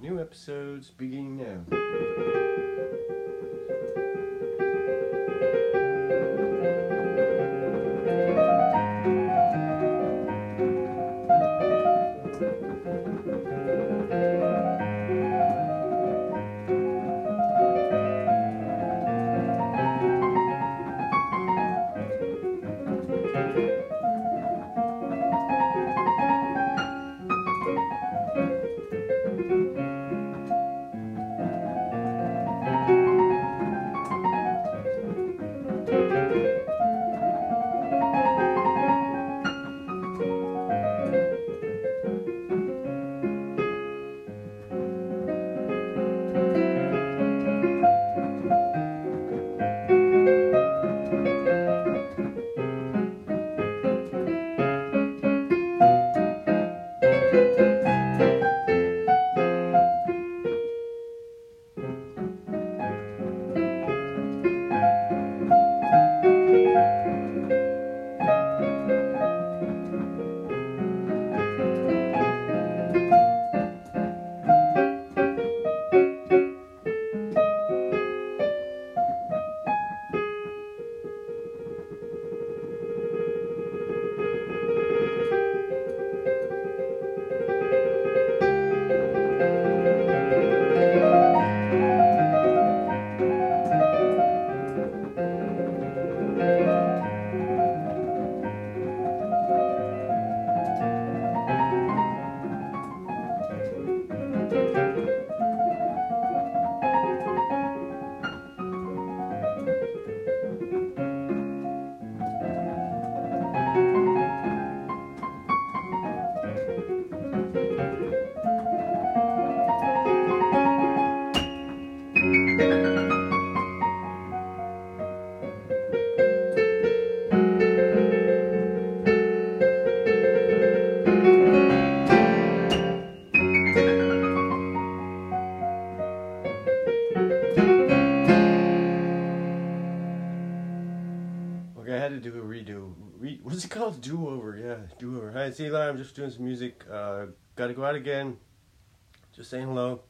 New episodes beginning now. I had to do a redo. Re- what's it called? Do over. Yeah, do over. Hi, it's Eli. I'm just doing some music. Uh, gotta go out again. Just saying hello.